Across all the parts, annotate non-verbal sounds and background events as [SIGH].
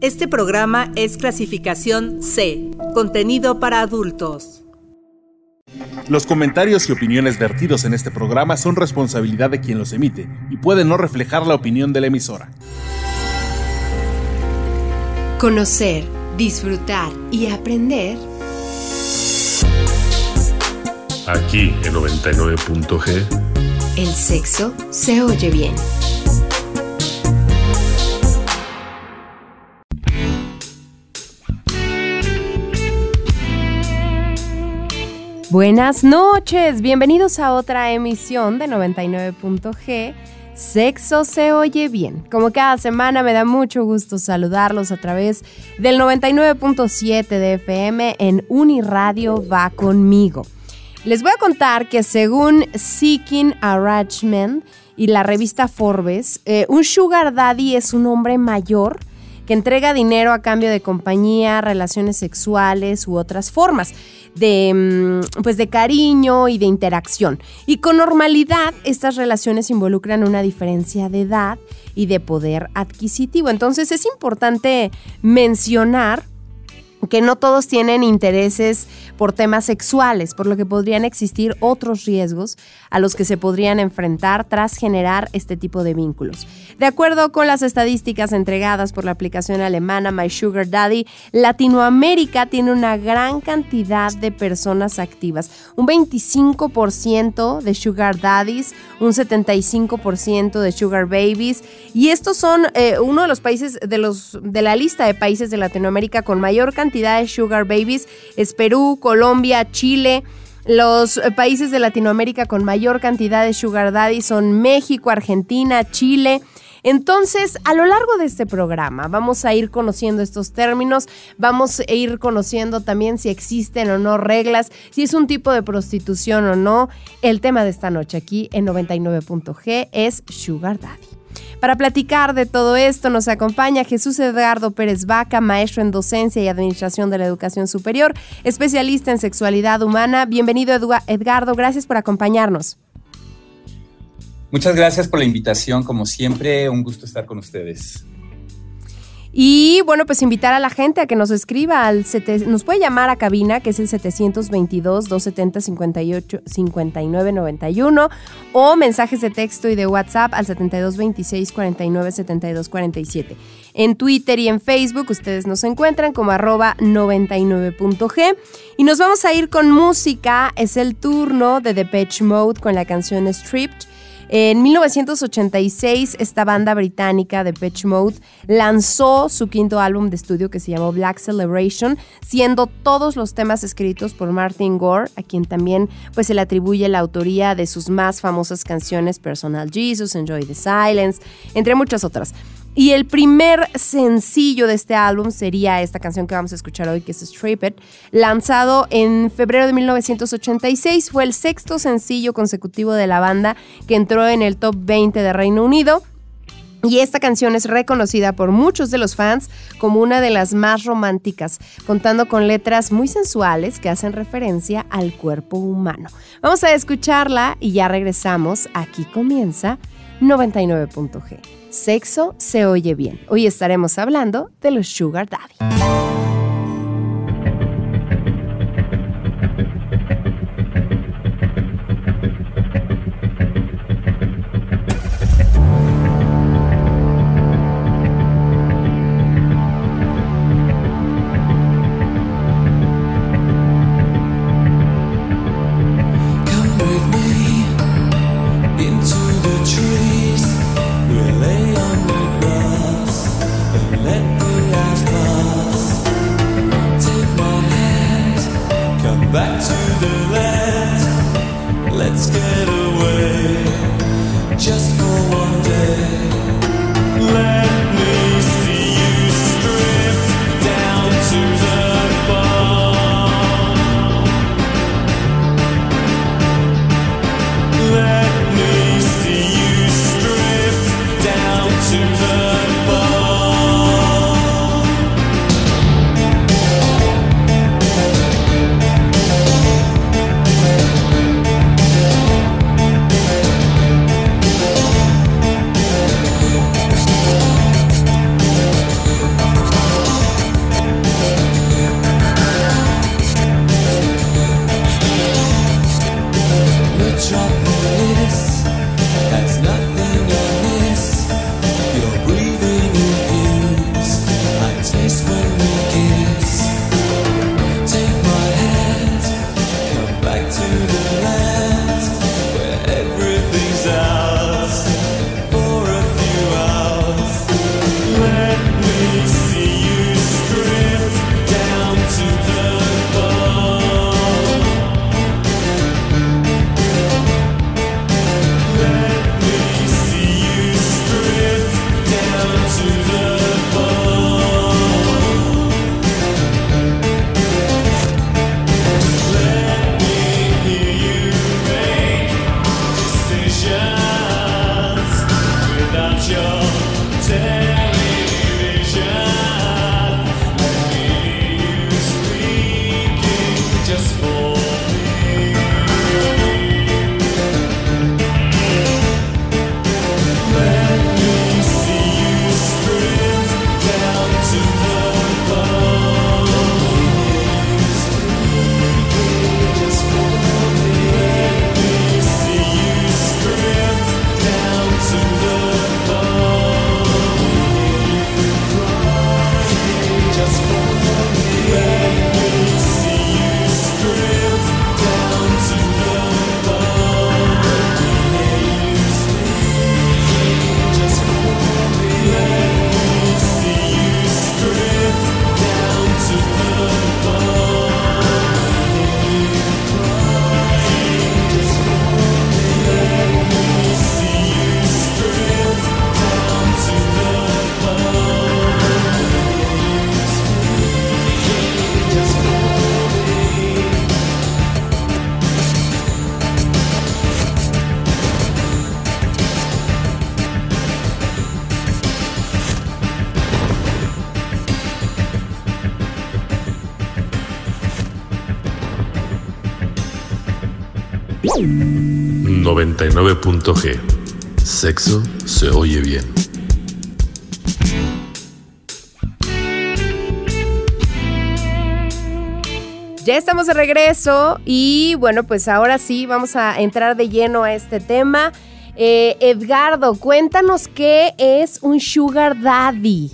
Este programa es clasificación C, contenido para adultos. Los comentarios y opiniones vertidos en este programa son responsabilidad de quien los emite y pueden no reflejar la opinión de la emisora. Conocer, disfrutar y aprender. Aquí en 99.g. El sexo se oye bien. Buenas noches, bienvenidos a otra emisión de 99.g. Sexo se oye bien. Como cada semana me da mucho gusto saludarlos a través del 99.7 de FM en Uniradio Va conmigo. Les voy a contar que según Seeking Arrangement y la revista Forbes, eh, un sugar daddy es un hombre mayor que entrega dinero a cambio de compañía, relaciones sexuales u otras formas de, mm, pues de cariño y de interacción. Y con normalidad estas relaciones involucran una diferencia de edad y de poder adquisitivo. Entonces es importante mencionar que no todos tienen intereses por temas sexuales, por lo que podrían existir otros riesgos a los que se podrían enfrentar tras generar este tipo de vínculos. De acuerdo con las estadísticas entregadas por la aplicación alemana My Sugar Daddy, Latinoamérica tiene una gran cantidad de personas activas, un 25% de Sugar Daddies, un 75% de Sugar Babies, y estos son eh, uno de los países de, los, de la lista de países de Latinoamérica con mayor cantidad de sugar babies es Perú, Colombia, Chile. Los eh, países de Latinoamérica con mayor cantidad de sugar daddy son México, Argentina, Chile. Entonces, a lo largo de este programa vamos a ir conociendo estos términos, vamos a ir conociendo también si existen o no reglas, si es un tipo de prostitución o no. El tema de esta noche aquí en 99.g es Sugar Daddy. Para platicar de todo esto nos acompaña Jesús Edgardo Pérez Vaca, maestro en docencia y administración de la educación superior, especialista en sexualidad humana. Bienvenido Edgardo, gracias por acompañarnos. Muchas gracias por la invitación, como siempre, un gusto estar con ustedes. Y bueno, pues invitar a la gente a que nos escriba al nos puede llamar a cabina que es el 722 270 58 59 91 o mensajes de texto y de WhatsApp al 72 26 49 72 47. En Twitter y en Facebook ustedes nos encuentran como arroba 99.g y nos vamos a ir con música, es el turno de Depeche Mode con la canción Stripped en 1986, esta banda británica de Pitch Mode lanzó su quinto álbum de estudio que se llamó Black Celebration, siendo todos los temas escritos por Martin Gore, a quien también pues, se le atribuye la autoría de sus más famosas canciones Personal Jesus, Enjoy the Silence, entre muchas otras. Y el primer sencillo de este álbum sería esta canción que vamos a escuchar hoy, que es Strip It, lanzado en febrero de 1986. Fue el sexto sencillo consecutivo de la banda que entró en el top 20 de Reino Unido. Y esta canción es reconocida por muchos de los fans como una de las más románticas, contando con letras muy sensuales que hacen referencia al cuerpo humano. Vamos a escucharla y ya regresamos. Aquí comienza 99.g. Sexo se oye bien. Hoy estaremos hablando de los Sugar Daddy. 99.g. Sexo se oye bien. Ya estamos de regreso y bueno, pues ahora sí vamos a entrar de lleno a este tema. Eh, Edgardo, cuéntanos qué es un sugar daddy.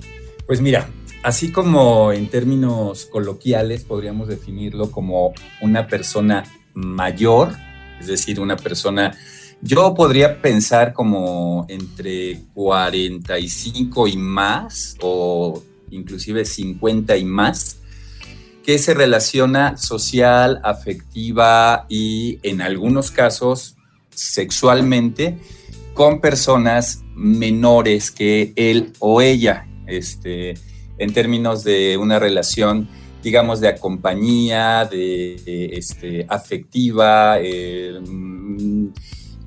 Pues mira, así como en términos coloquiales podríamos definirlo como una persona mayor, es decir, una persona, yo podría pensar como entre 45 y más o inclusive 50 y más que se relaciona social, afectiva y en algunos casos sexualmente con personas menores que él o ella, este, en términos de una relación, digamos, de compañía, de, este, afectiva, eh, mm,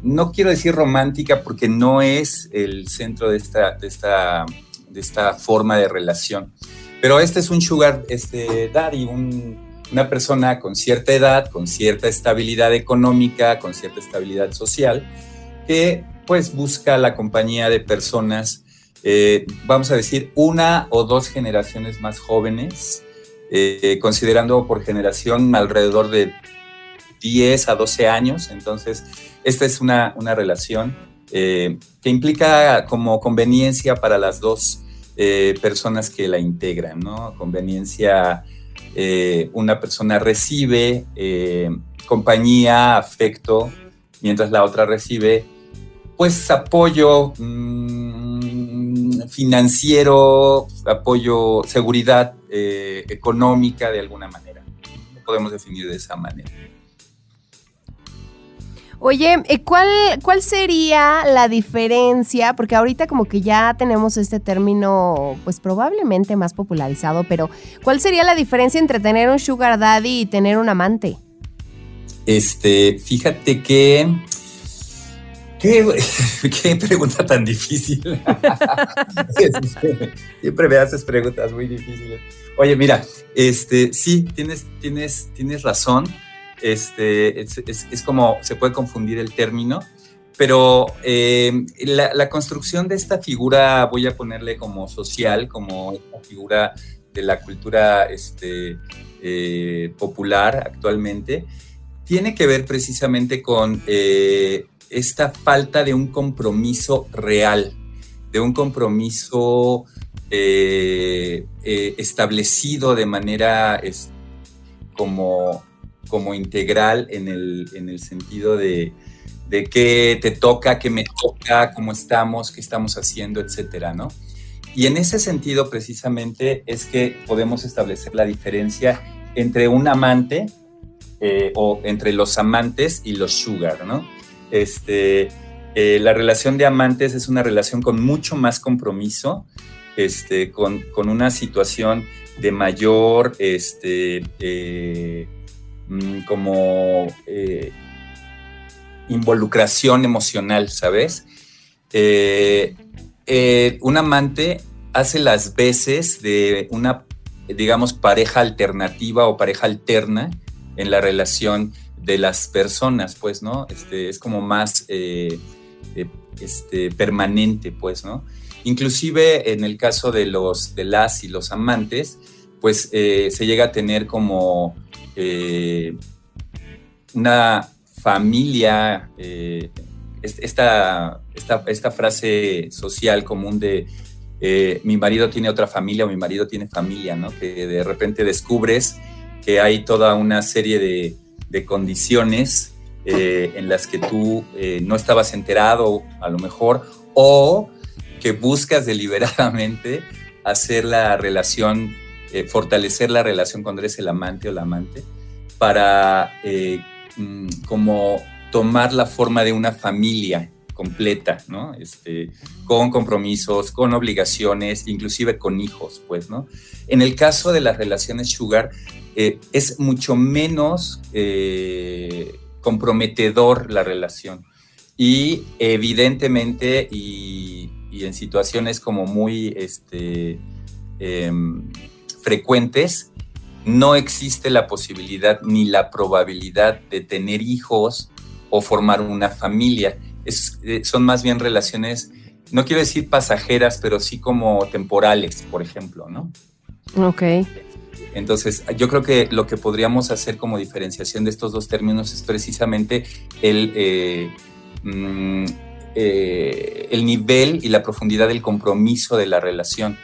no quiero decir romántica porque no es el centro de esta, de esta, de esta forma de relación. Pero este es un sugar este, daddy, una persona con cierta edad, con cierta estabilidad económica, con cierta estabilidad social, que pues busca la compañía de personas, eh, vamos a decir, una o dos generaciones más jóvenes, eh, considerando por generación alrededor de 10 a 12 años. Entonces, esta es una, relación eh, que implica como conveniencia para las dos eh, personas que la integran, ¿no? Conveniencia, una persona recibe compañía, afecto, mientras la otra recibe, pues, apoyo mm, financiero, apoyo, seguridad económica de alguna manera. Lo podemos definir de esa manera. Oye, eh, ¿cuál, ¿cuál sería la diferencia? Porque ahorita como que ya tenemos este término, pues probablemente más popularizado, pero ¿cuál sería la diferencia entre tener un sugar daddy y tener un amante? Este, fíjate que... [LAUGHS] ¿Qué, pregunta tan difícil? [LAUGHS] Siempre me haces preguntas muy difíciles. Oye, mira, este, sí, tienes, tienes, tienes razón este, es, como se puede confundir el término, pero eh, la, construcción de esta figura, voy a ponerle como social, como esta figura de la cultura este, eh, popular actualmente, tiene que ver precisamente con eh, esta falta de un compromiso real, de un compromiso establecido de manera como como integral en el, sentido de, de qué te toca, qué me toca, cómo estamos, qué estamos haciendo, etcétera, ¿no? Y en ese sentido, precisamente, es que podemos establecer la diferencia entre un amante eh, o entre los amantes y los sugar, ¿no? Este, eh, la relación de amantes es una relación con mucho más compromiso, este, con, una situación de mayor este, eh, Mm, como eh, involucración emocional, ¿sabes? Un amante hace las veces de una, digamos, pareja alternativa o pareja alterna en la relación de las personas, pues, ¿no? Este, es como más este, permanente, pues, ¿no? Inclusive en el caso de los de las y los amantes, pues se llega a tener como eh, una familia, eh, esta, esta, frase social común de eh, mi marido tiene otra familia o mi marido tiene familia, ¿no? Que de repente descubres que hay toda una serie de, condiciones en las que tú no estabas enterado a lo mejor o que buscas deliberadamente hacer la relación eh, fortalecer la relación cuando eres el amante o la amante, para eh, mm, como tomar la forma de una familia completa, ¿no? Este, con compromisos, con obligaciones, inclusive con hijos, pues, ¿no? En el caso de las relaciones sugar, eh, es mucho menos comprometedor la relación. Y evidentemente, y, y en situaciones como muy, este, em, frecuentes, no existe la posibilidad ni la probabilidad de tener hijos o formar una familia. Eh, son más bien relaciones, no quiero decir pasajeras, pero sí como temporales, por ejemplo, ¿no? Ok. Entonces, yo creo que lo que podríamos hacer como diferenciación de estos dos términos es precisamente el, eh, mm, eh, el nivel y la profundidad del compromiso de la relación.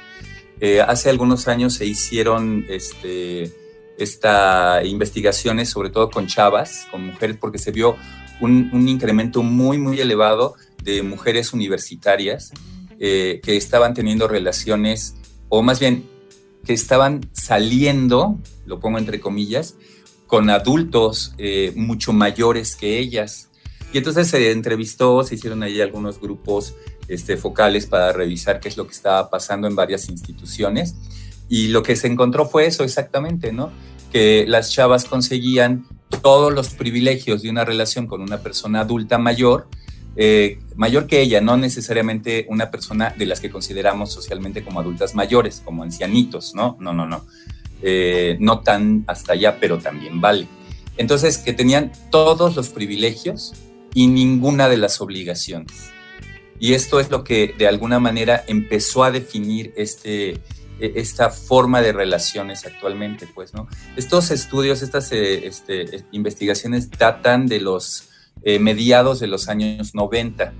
hace algunos años se hicieron este, esta investigaciones, sobre todo con chavas, con mujeres, porque se vio un, incremento muy, muy elevado de mujeres universitarias eh, que estaban teniendo relaciones, o más bien que estaban saliendo, lo pongo entre comillas, con adultos eh, mucho mayores que ellas. Y entonces se entrevistó, se hicieron ahí algunos grupos este, focales para revisar qué es lo que estaba pasando en varias instituciones. Y lo que se encontró fue eso exactamente, ¿no? Que las chavas conseguían todos los privilegios de una relación con una persona adulta mayor, eh, mayor que ella, no necesariamente una persona de las que consideramos socialmente como adultas mayores, como ancianitos, ¿no? No, no, no. Eh, no tan hasta allá, pero también vale. Entonces, que tenían todos los privilegios y ninguna de las obligaciones. Y esto es lo que de alguna manera empezó a definir este, e-, esta forma de relaciones actualmente, pues, ¿no? Estos estudios, estas eh, este, investigaciones datan de los eh, mediados de los años 90.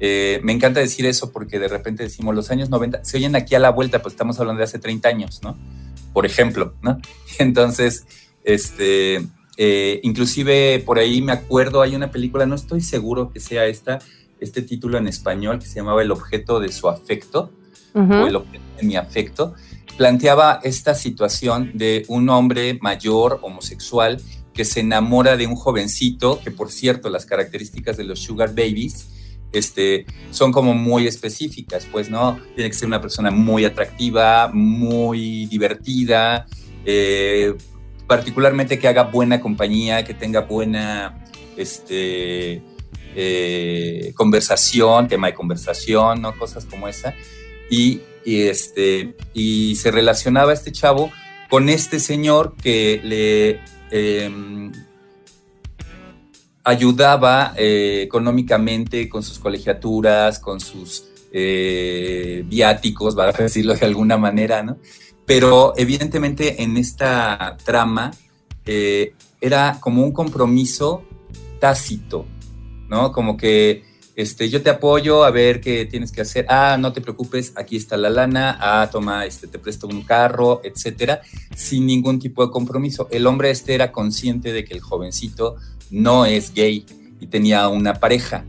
Eh, me encanta decir eso porque de repente decimos los años 90, se oyen aquí a la vuelta, pues estamos hablando de hace 30 años, ¿no? Por ejemplo, ¿no? [LAUGHS] Entonces, este, inclusive por ahí me acuerdo, hay una película, no estoy seguro que sea esta, este título en español que se llamaba El objeto de su afecto, o el objeto de mi afecto, planteaba esta situación de un hombre mayor, homosexual, que se enamora de un jovencito, que por cierto, las características de los sugar babies este, son como muy específicas, pues, ¿no? Tiene que ser una persona muy atractiva, muy divertida, eh, particularmente que haga buena compañía, que tenga buena, este, eh, conversación, tema de conversación, ¿no? Cosas como esa y, este, y se relacionaba este chavo con este señor que le em, ayudaba eh, económicamente con sus colegiaturas, con sus eh, viáticos, va a [LAUGHS] decirlo de alguna manera, ¿no? Pero evidentemente en esta trama eh, era como un compromiso tácito, ¿no? Como que este, yo te apoyo a ver qué tienes que hacer. Ah, no te preocupes, aquí está la lana. Ah, toma, este, te presto un carro, etcétera, sin ningún tipo de compromiso. El hombre este era consciente de que el jovencito no es gay y tenía una pareja.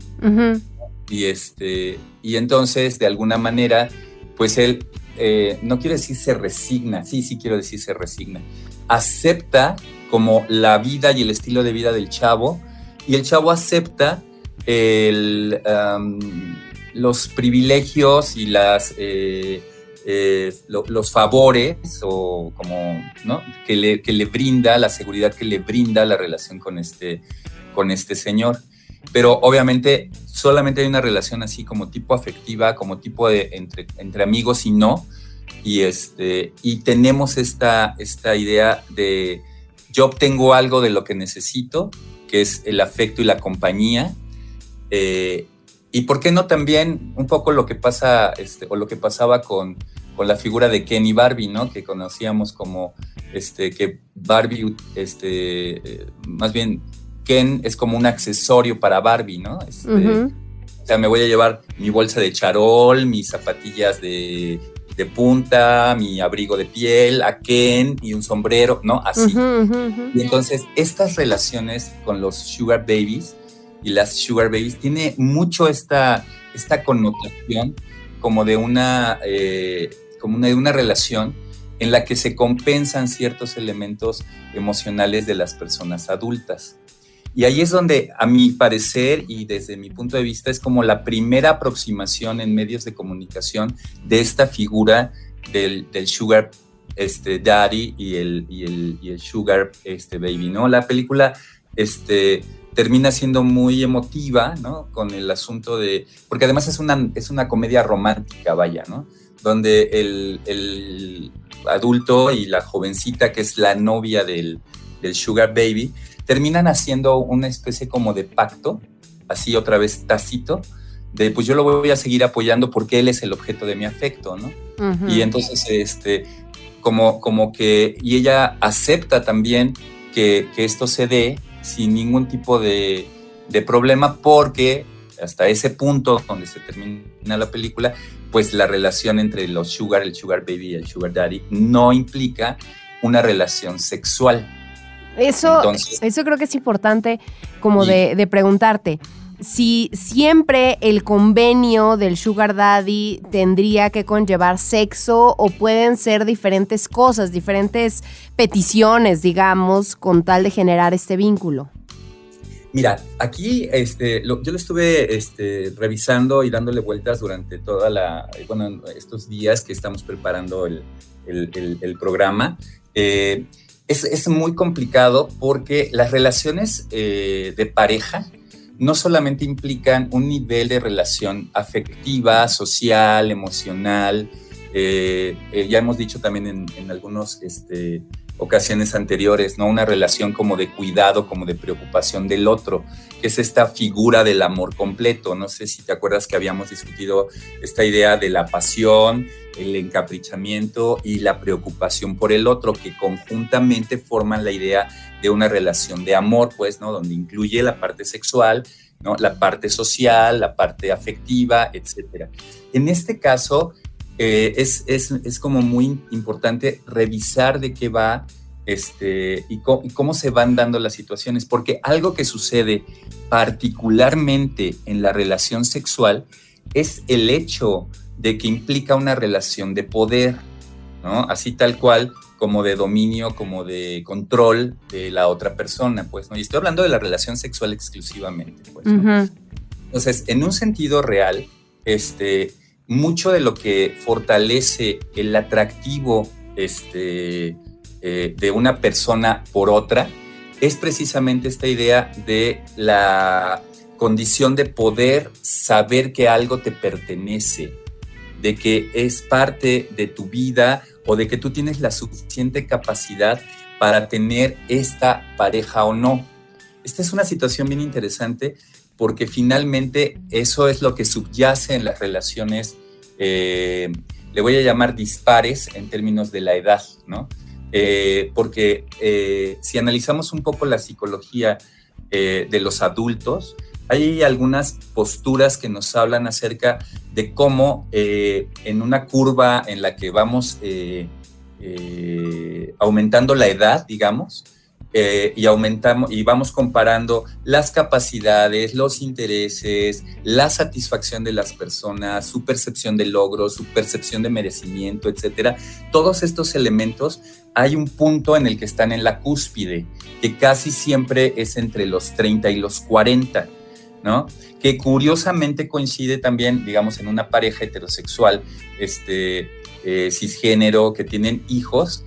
Y este, y entonces, de alguna manera, pues él, eh, no quiero decir se resigna, sí, sí quiero decir se resigna, acepta como la vida y el estilo de vida del chavo, y el chavo acepta el, los privilegios y las, eh, eh, los favores o como, ¿no? que, le, que, le, brinda, la seguridad que le brinda la relación con este, con este señor. Pero obviamente solamente hay una relación así como tipo afectiva, como tipo de entre, entre amigos y no. Y, este, y tenemos esta, esta idea de yo obtengo algo de lo que necesito, que es el afecto y la compañía, eh, y por qué no también un poco lo que pasa, este, o lo que pasaba con, con, la figura de Ken y Barbie, ¿no? Que conocíamos como, este, que Barbie, este, eh, más bien, Ken es como un accesorio para Barbie, ¿no? Este, o sea, me voy a llevar mi bolsa de charol, mis zapatillas de, de punta, mi abrigo de piel, a Ken y un sombrero, ¿no? Así. y entonces, estas relaciones con los Sugar Babies, y las Sugar Babies, tiene mucho esta, esta connotación como de una, eh, como una, de una relación en la que se compensan ciertos elementos emocionales de las personas adultas. Y ahí es donde, a mi parecer y desde mi punto de vista, es como la primera aproximación en medios de comunicación de esta figura del, del sugar este, daddy y el, y el, y el sugar este, baby, ¿no? La película este, termina siendo muy emotiva, ¿no? Con el asunto de, porque además es una, es una comedia romántica, vaya, ¿no? Donde el, adulto y la jovencita, que es la novia del, Sugar Baby, terminan haciendo una especie como de pacto, así otra vez tácito, de pues yo lo voy a seguir apoyando porque él es el objeto de mi afecto, ¿no? Y entonces, este, como, como que, y ella acepta también que, que esto se dé sin ningún tipo de, de problema porque hasta ese punto donde se termina la película, pues la relación entre los sugar, el sugar baby y el sugar daddy no implica una relación sexual. Eso, eso creo que es importante como de, de, preguntarte. Si siempre el convenio del sugar daddy tendría que conllevar sexo o pueden ser diferentes cosas, diferentes peticiones, digamos, con tal de generar este vínculo. Mira, aquí este, yo lo estuve este, revisando y dándole vueltas durante toda la, bueno, estos días que estamos preparando el, programa. Eh, es, muy complicado porque las relaciones eh, de pareja no solamente implican un nivel de relación afectiva, social, emocional, eh, ya hemos dicho también en, en algunos este, ocasiones anteriores, ¿no? Una relación como de cuidado, como de preocupación del otro, que es esta figura del amor completo. No sé si te acuerdas que habíamos discutido esta idea de la pasión, el encaprichamiento y la preocupación por el otro, que conjuntamente forman la idea de una relación de amor, pues, ¿no? Donde incluye la parte sexual, ¿no? La parte social, la parte afectiva, etcétera. En este caso, eh, es, es, como muy importante revisar de qué va este, y, cómo se van dando las situaciones, porque algo que sucede particularmente en la relación sexual es el hecho de que implica una relación de poder, ¿no? Así tal cual como de dominio, como de control de la otra persona, pues, ¿no? Y estoy hablando de la relación sexual exclusivamente, pues, Entonces, en un sentido real, este, mucho de lo que fortalece el atractivo este, eh, de una persona por otra es precisamente esta idea de la condición de poder saber que algo te pertenece, de que es parte de tu vida o de que tú tienes la suficiente capacidad para tener esta pareja o no. Esta es una situación bien interesante porque finalmente eso es lo que subyace en las relaciones, eh, le voy a llamar dispares en términos de la edad, ¿no? Eh, porque eh, si analizamos un poco la psicología de los adultos, hay algunas posturas que nos hablan acerca de cómo en una curva en la que vamos aumentando la edad, digamos, eh, y aumentamos y vamos comparando las capacidades, los intereses, la satisfacción de las personas, su percepción de logro, su percepción de merecimiento, etcétera. Todos estos elementos hay un punto en el que están en la cúspide, que casi siempre es entre los 30 y los 40, ¿no? Que curiosamente coincide también, digamos, en una pareja heterosexual, este, eh, cisgénero, que tienen hijos,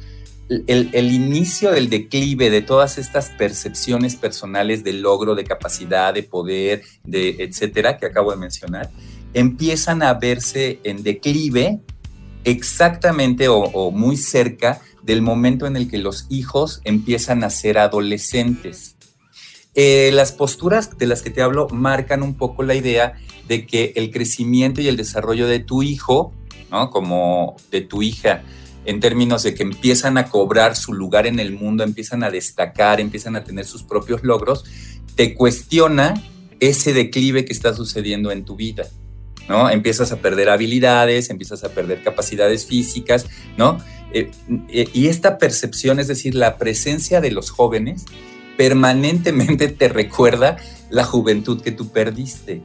el, inicio del declive de todas estas percepciones personales de logro, de capacidad, de poder, de etcétera, que acabo de mencionar, empiezan a verse en declive exactamente o, muy cerca del momento en el que los hijos empiezan a ser adolescentes. Eh, las posturas de las que te hablo marcan un poco la idea de que el crecimiento y el desarrollo de tu hijo, ¿no? como de tu hija, en términos de que empiezan a cobrar su lugar en el mundo, empiezan a destacar, empiezan a tener sus propios logros, te cuestiona ese declive que está sucediendo en tu vida, ¿no? Empiezas a perder habilidades, empiezas a perder capacidades físicas, ¿no? Eh, eh, y esta percepción, es decir, la presencia de los jóvenes, permanentemente te recuerda la juventud que tú perdiste.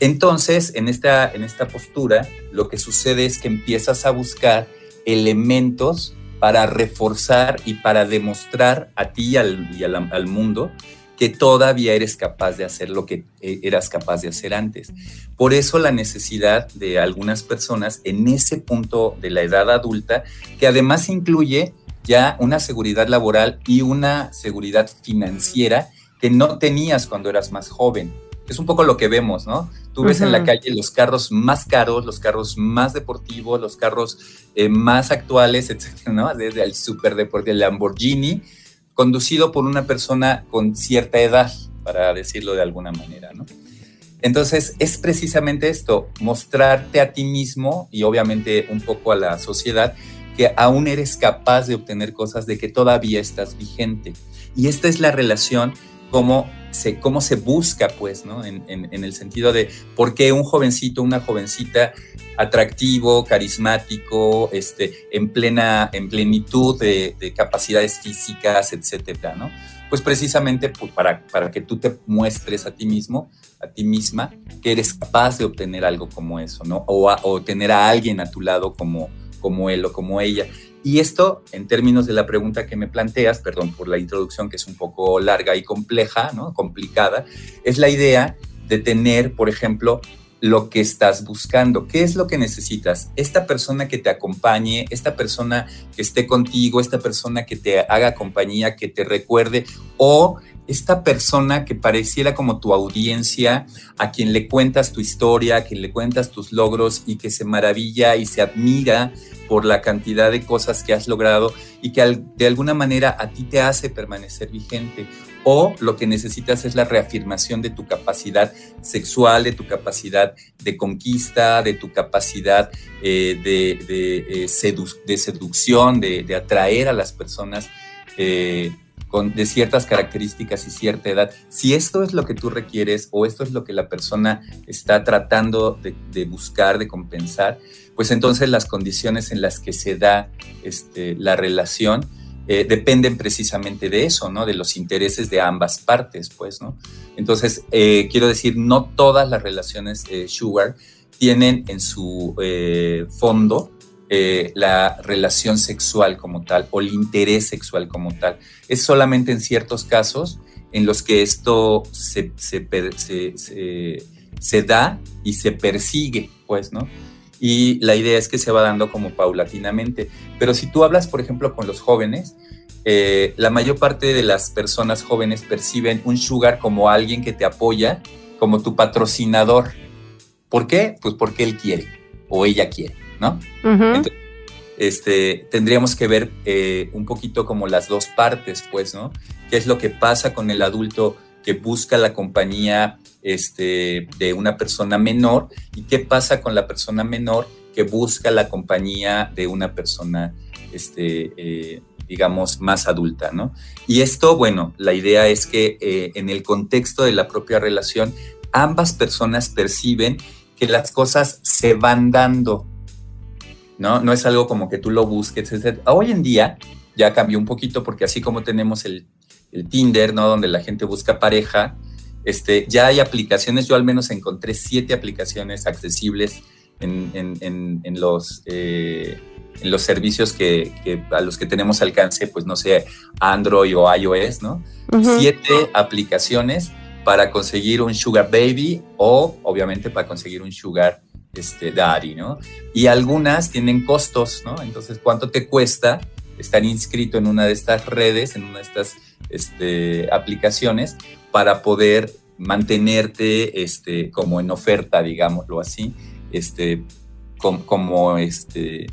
Entonces, en esta, en esta postura, lo que sucede es que empiezas a buscar elementos para reforzar y para demostrar a ti y al, mundo que todavía eres capaz de hacer lo que eh, eras capaz de hacer antes. Por eso la necesidad de algunas personas en ese punto de la edad adulta, que además incluye ya una seguridad laboral y una seguridad financiera que no tenías cuando eras más joven. Es un poco lo que vemos, ¿no? Tú ves en la calle los carros más caros, los carros más deportivos, los carros eh, más actuales, etcétera, ¿no? Desde el super deportivo, el Lamborghini, conducido por una persona con cierta edad, para decirlo de alguna manera, ¿no? Entonces, es precisamente esto, mostrarte a ti mismo y obviamente un poco a la sociedad que aún eres capaz de obtener cosas, de que todavía estás vigente. Y esta es la relación cómo se, cómo se busca, pues, ¿no? En, el sentido de por qué un jovencito, una jovencita atractivo, carismático, este, en, plena, en plenitud de, capacidades físicas, etcétera, ¿no? Pues precisamente pues, para, para que tú te muestres a ti mismo, a ti misma, que eres capaz de obtener algo como eso, ¿no? O, o tener a alguien a tu lado como, como él o como ella. Y esto, en términos de la pregunta que me planteas, perdón por la introducción que es un poco larga y compleja, ¿no? complicada, es la idea de tener, por ejemplo, lo que estás buscando. ¿Qué es lo que necesitas? Esta persona que te acompañe, esta persona que esté contigo, esta persona que te haga compañía, que te recuerde, o esta persona que pareciera como tu audiencia, a quien le cuentas tu historia, a quien le cuentas tus logros y que se maravilla y se admira por la cantidad de cosas que has logrado y que de alguna manera a ti te hace permanecer vigente. O lo que necesitas es la reafirmación de tu capacidad sexual, de tu capacidad de conquista, de tu capacidad eh, de, eh, de, seducción, de, atraer a las personas. Eh, de ciertas características y cierta edad, si esto es lo que tú requieres o esto es lo que la persona está tratando de, buscar, de compensar, pues entonces las condiciones en las que se da este, la relación eh, dependen precisamente de eso, ¿no? De los intereses de ambas partes, pues, ¿no? Entonces, eh, quiero decir, no todas las relaciones sugar tienen en su eh, fondo eh, la relación sexual como tal o el interés sexual como tal. Es solamente en ciertos casos en los que esto se, se, da y se persigue, pues, ¿no? Y la idea es que se va dando como paulatinamente. Pero si tú hablas, por ejemplo, con los jóvenes, eh, la mayor parte de las personas jóvenes perciben un sugar como alguien que te apoya, como tu patrocinador. ¿Por qué? Pues porque él quiere o ella quiere. ¿No? este, tendríamos que ver eh, un poquito como las dos partes, pues, ¿no? ¿Qué es lo que pasa con el adulto que busca la compañía este, de una persona menor y qué pasa con la persona menor que busca la compañía de una persona, este, eh, digamos, más adulta, ¿no? Y esto, bueno, la idea es que eh, en el contexto de la propia relación, ambas personas perciben que las cosas se van dando, ¿no? No es algo como que tú lo busques. Hoy en día ya cambió un poquito porque así como tenemos el, Tinder, ¿no? Donde la gente busca pareja, este, ya hay aplicaciones, yo al menos encontré siete aplicaciones accesibles en, los, eh, en los servicios que, a los que tenemos alcance, pues no sé, Android o iOS, ¿no? Siete aplicaciones para conseguir un sugar baby o obviamente para conseguir un sugar este, Daddy, ¿no? Y algunas tienen costos, ¿no? Entonces, ¿cuánto te cuesta estar inscrito en una de estas redes, en una de estas este, aplicaciones, para poder mantenerte este, como en oferta, digámoslo así, este, como, este,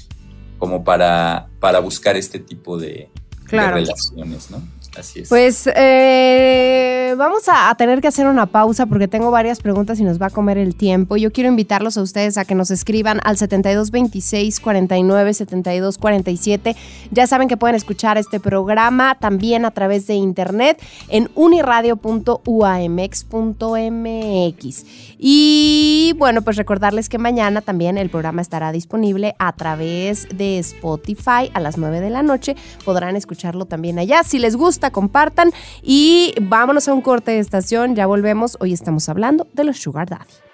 como para, para buscar este tipo de, de relaciones, ¿no? Así es. Pues eh, vamos a, tener que hacer una pausa porque tengo varias preguntas y nos va a comer el tiempo. Yo quiero invitarlos a ustedes a que nos escriban al 7226 49 72 47. Ya saben que pueden escuchar este programa también a través de internet en uniradio.uamx.mx. Y bueno, pues recordarles que mañana también el programa estará disponible a través de Spotify a las 9 de la noche. Podrán escucharlo también allá. Si les gusta, compartan y vámonos a un corte de estación, ya volvemos, hoy estamos hablando de los Sugar Daddy.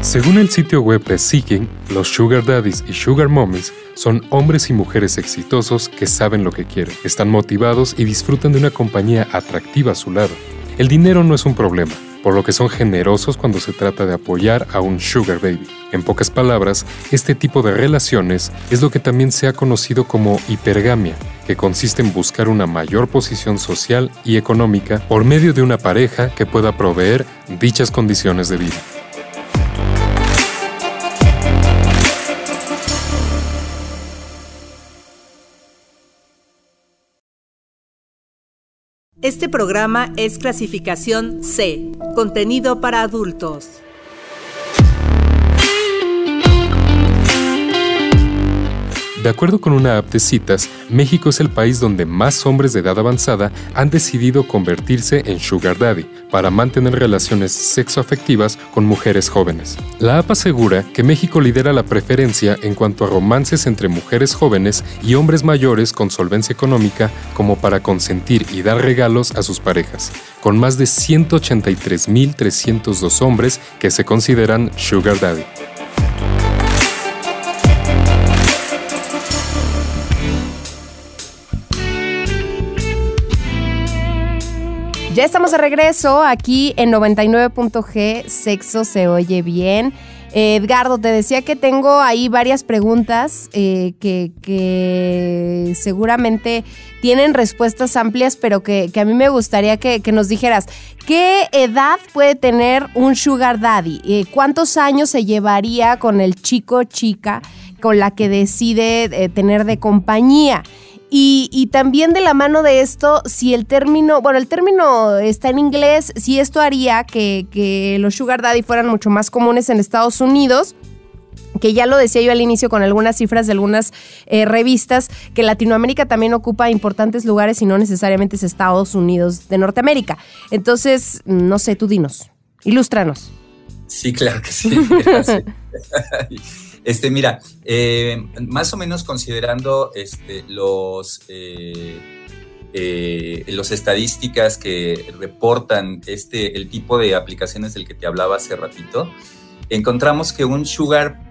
Según el sitio web de Seeking, los Sugar Daddies y Sugar Mommies son hombres y mujeres exitosos que saben lo que quieren, están motivados y disfrutan de una compañía atractiva a su lado. El dinero no es un problema, por lo que son generosos cuando se trata de apoyar a un sugar baby. En pocas palabras, este tipo de relaciones es lo que también se ha conocido como hipergamia, que consiste en buscar una mayor posición social y económica por medio de una pareja que pueda proveer dichas condiciones de vida. Este programa es clasificación C, contenido para adultos. De acuerdo con una app de citas, México es el país donde más hombres de edad avanzada han decidido convertirse en Sugar Daddy para mantener relaciones sexoafectivas con mujeres jóvenes. La app asegura que México lidera la preferencia en cuanto a romances entre mujeres jóvenes y hombres mayores con solvencia económica como para consentir y dar regalos a sus parejas, con más de 183.302 hombres que se consideran Sugar Daddy. Ya estamos de regreso aquí en 99.g, Sexo se oye bien. Edgardo, te decía que tengo ahí varias preguntas eh, que, seguramente tienen respuestas amplias, pero que, a mí me gustaría que, nos dijeras, ¿qué edad puede tener un sugar daddy? Eh, ¿Cuántos años se llevaría con el chico chica con la que decide eh, tener de compañía? Y, también de la mano de esto, si el término, bueno, el término está en inglés, si esto haría que, los sugar daddy fueran mucho más comunes en Estados Unidos, que ya lo decía yo al inicio con algunas cifras de algunas eh, revistas, que Latinoamérica también ocupa importantes lugares y no necesariamente es Estados Unidos de Norteamérica. Entonces, no sé, tú dinos, ilústranos. Sí, claro que sí. [LAUGHS] [LAUGHS] Este, mira, eh, más o menos considerando este, los, eh, eh, los estadísticas que reportan este, el tipo de aplicaciones del que te hablaba hace ratito, encontramos que un sugar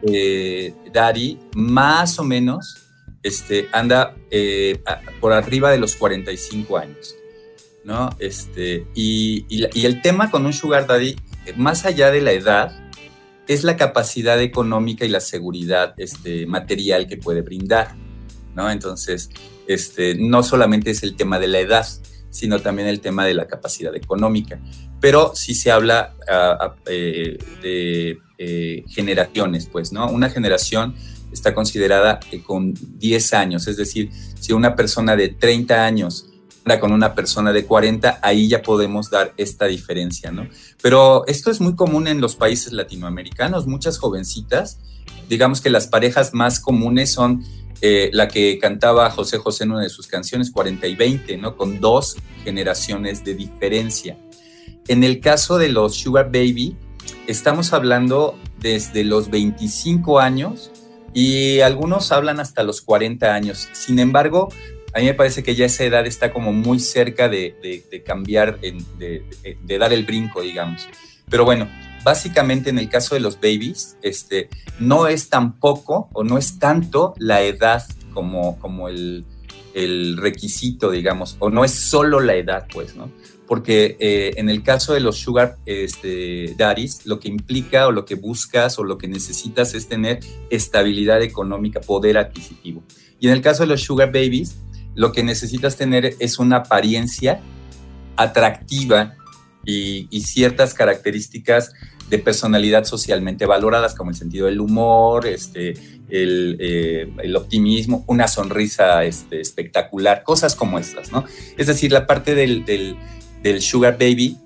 daddy más o menos este, anda por arriba de los 45 años. ¿no? Este, y, y el tema con un sugar daddy, más allá de la edad, es la capacidad económica y la seguridad este, material que puede brindar, ¿no? Entonces, este, no solamente es el tema de la edad, sino también el tema de la capacidad económica. Pero si se habla ah, ah, eh, de eh, generaciones, pues, ¿no? Una generación está considerada eh, con 10 años, es decir, si una persona de 30 años con una persona de 40, ahí ya podemos dar esta diferencia, ¿no? Pero esto es muy común en los países latinoamericanos, muchas jovencitas, digamos que las parejas más comunes son eh, la que cantaba José José en una de sus canciones, 40 y 20, ¿no? Con dos generaciones de diferencia. En el caso de los Sugar Baby, estamos hablando desde los 25 años y algunos hablan hasta los 40 años. Sin embargo, a mí me parece que ya esa edad está como muy cerca de, cambiar, de, dar el brinco, digamos. Pero bueno, básicamente en el caso de los babies, este, no es tampoco o no es tanto la edad como, como el, requisito, digamos, o no es solo la edad, pues, ¿no? Porque eh, en el caso de los sugar este, daddies, lo que implica o lo que buscas o lo que necesitas es tener estabilidad económica, poder adquisitivo. Y en el caso de los sugar babies, lo que necesitas tener es una apariencia atractiva y, ciertas características de personalidad socialmente valoradas, como el sentido del humor, este, el, eh, optimismo, una sonrisa este, espectacular, cosas como estas, ¿no? Es decir, la parte del, del, sugar baby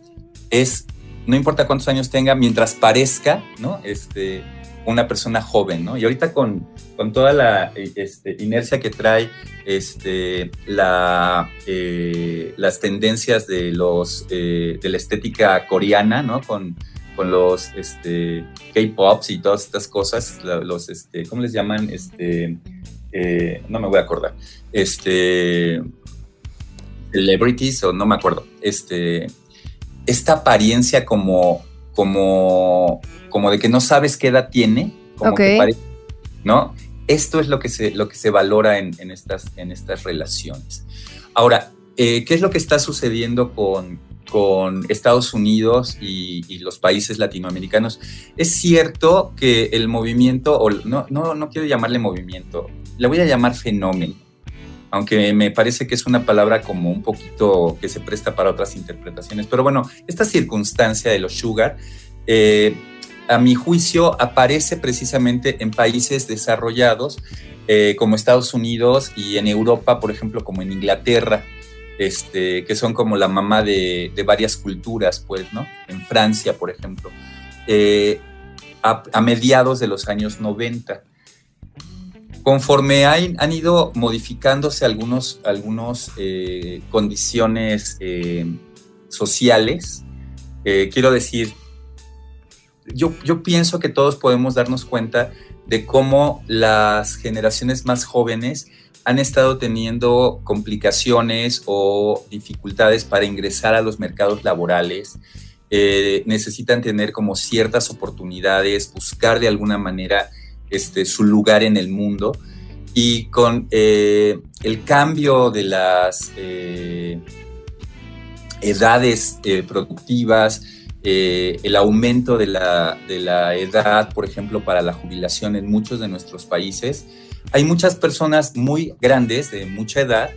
es, no importa cuántos años tenga, mientras parezca, ¿no? Este, una persona joven, ¿no? Y ahorita con, con toda la este, inercia que trae este, la, eh, las tendencias de, los, eh, de la estética coreana, ¿no? Con, con los este, K-pops y todas estas cosas, los, este, ¿cómo les llaman? Este, eh, no me voy a acordar. Este, celebrities o no me acuerdo. Este, esta apariencia como, como como de que no sabes qué edad tiene, como que parece, ¿no? Esto es lo que se, lo que se valora en, estas, en estas relaciones. Ahora, eh, ¿qué es lo que está sucediendo con, con Estados Unidos y, los países latinoamericanos? Es cierto que el movimiento, o no, no, no quiero llamarle movimiento, le voy a llamar fenómeno aunque me parece que es una palabra como un poquito que se presta para otras interpretaciones. Pero bueno, esta circunstancia de los sugar eh, a mi juicio, aparece precisamente en países desarrollados eh, como Estados Unidos y en Europa, por ejemplo, como en Inglaterra. este, que son como la mamá de, varias culturas, pues, ¿no? En Francia, por ejemplo, eh, a, mediados de los años 90. Conforme han ido modificándose algunas algunos, eh, condiciones sociales, quiero decir, yo, pienso que todos podemos darnos cuenta de cómo las generaciones más jóvenes han estado teniendo complicaciones o dificultades para ingresar a los mercados laborales. Eh, necesitan tener como ciertas oportunidades, buscar de alguna manera este, su lugar en el mundo. Y con eh, el cambio de las eh, edades productivas, el aumento de la, de la edad, por ejemplo, para la jubilación en muchos de nuestros países, hay muchas personas muy grandes, de mucha edad,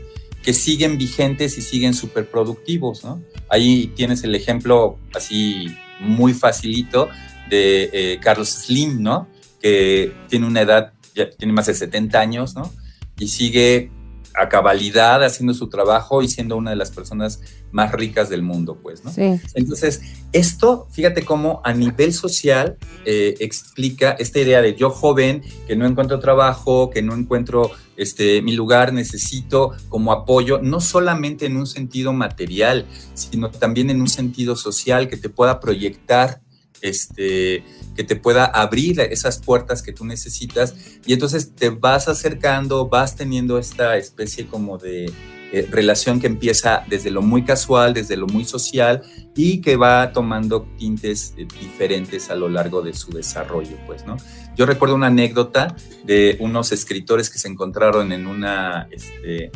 que siguen vigentes y siguen súper productivos, ¿no? Ahí tienes el ejemplo así muy facilito de eh, Carlos Slim, ¿no? Que tiene una edad, ya tiene más de 70 años, ¿no? Y sigue a cabalidad haciendo su trabajo y siendo una de las personas más ricas del mundo, pues, ¿no? Sí. Entonces, esto, fíjate cómo a nivel social eh, explica esta idea de yo joven, que no encuentro trabajo, que no encuentro este, mi lugar, necesito como apoyo, no solamente en un sentido material, sino también en un sentido social que te pueda proyectar este, que te pueda abrir esas puertas que tú necesitas y entonces te vas acercando, vas teniendo esta especie como de eh, relación que empieza desde lo muy casual, desde lo muy social y que va tomando tintes eh, diferentes a lo largo de su desarrollo, pues, ¿no? Yo recuerdo una anécdota de unos escritores que se encontraron en una, este,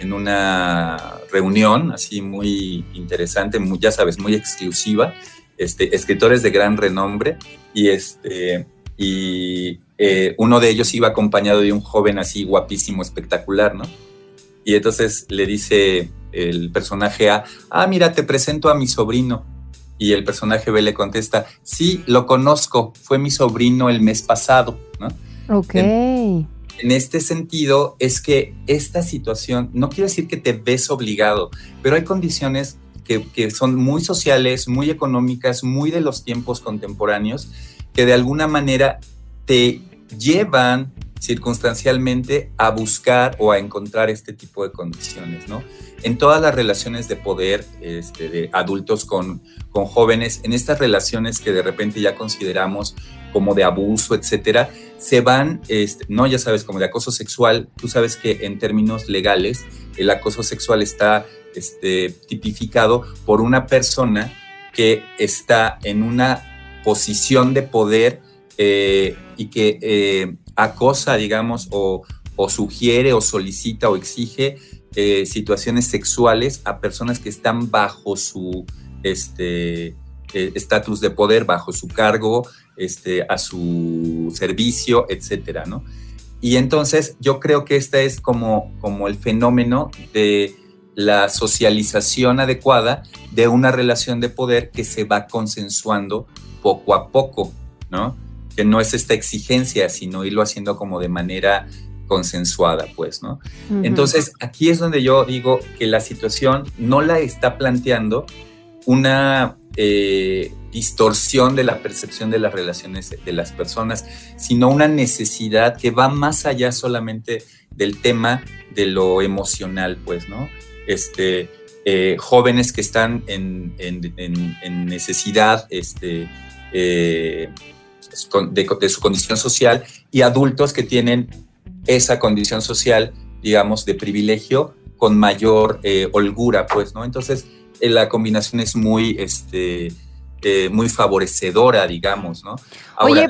en una reunión así muy interesante, muy, ya sabes, muy exclusiva, este, escritores de gran renombre y, este, y eh, uno de ellos iba acompañado de un joven así guapísimo, espectacular, ¿no? Y entonces le dice el personaje A, ah, mira, te presento a mi sobrino. Y el personaje B le contesta, sí, lo conozco, fue mi sobrino el mes pasado, ¿no? Ok. En, en este sentido, es que esta situación, no quiere decir que te ves obligado, pero hay condiciones que, son muy sociales, muy económicas, muy de los tiempos contemporáneos, que de alguna manera te llevan circunstancialmente a buscar o a encontrar este tipo de condiciones, ¿no? En todas las relaciones de poder este, de adultos con, con jóvenes, en estas relaciones que de repente ya consideramos como de abuso, etcétera, se van, este, no ya sabes, como de acoso sexual, tú sabes que en términos legales el acoso sexual está este, tipificado por una persona que está en una posición de poder eh, y que eh, acosa, digamos, o, sugiere o solicita o exige eh, situaciones sexuales a personas que están bajo su este, estatus de poder, bajo su cargo, este, a su servicio, etcétera, ¿no? Y entonces yo creo que este es como, como el fenómeno de la socialización adecuada de una relación de poder que se va consensuando poco a poco, ¿no? Que no es esta exigencia, sino irlo haciendo como de manera consensuada, pues, ¿no? Entonces, aquí es donde yo digo que la situación no la está planteando una eh, distorsión de la percepción de las relaciones de las personas, sino una necesidad que va más allá solamente del tema de lo emocional, pues, ¿no? Este, eh, jóvenes que están en, necesidad este, eh, de, su condición social y adultos que tienen esa condición social, digamos, de privilegio con mayor eh, holgura, pues, ¿no? Entonces, la combinación es muy, este, muy favorecedora, digamos, ¿no? Oye,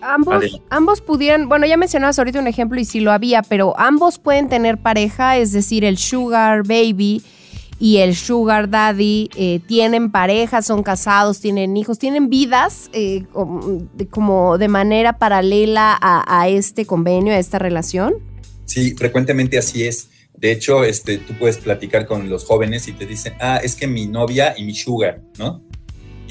ambos, ambos pudieran, bueno, ya mencionabas ahorita un ejemplo y sí lo había, pero ambos pueden tener pareja, es decir, el sugar baby y el sugar daddy eh, tienen pareja, son casados, tienen hijos, tienen vidas eh, como de manera paralela a, este convenio, a esta relación. Sí, frecuentemente así es. De hecho, este, tú puedes platicar con los jóvenes y te dicen, ah, es que mi novia y mi sugar, ¿no?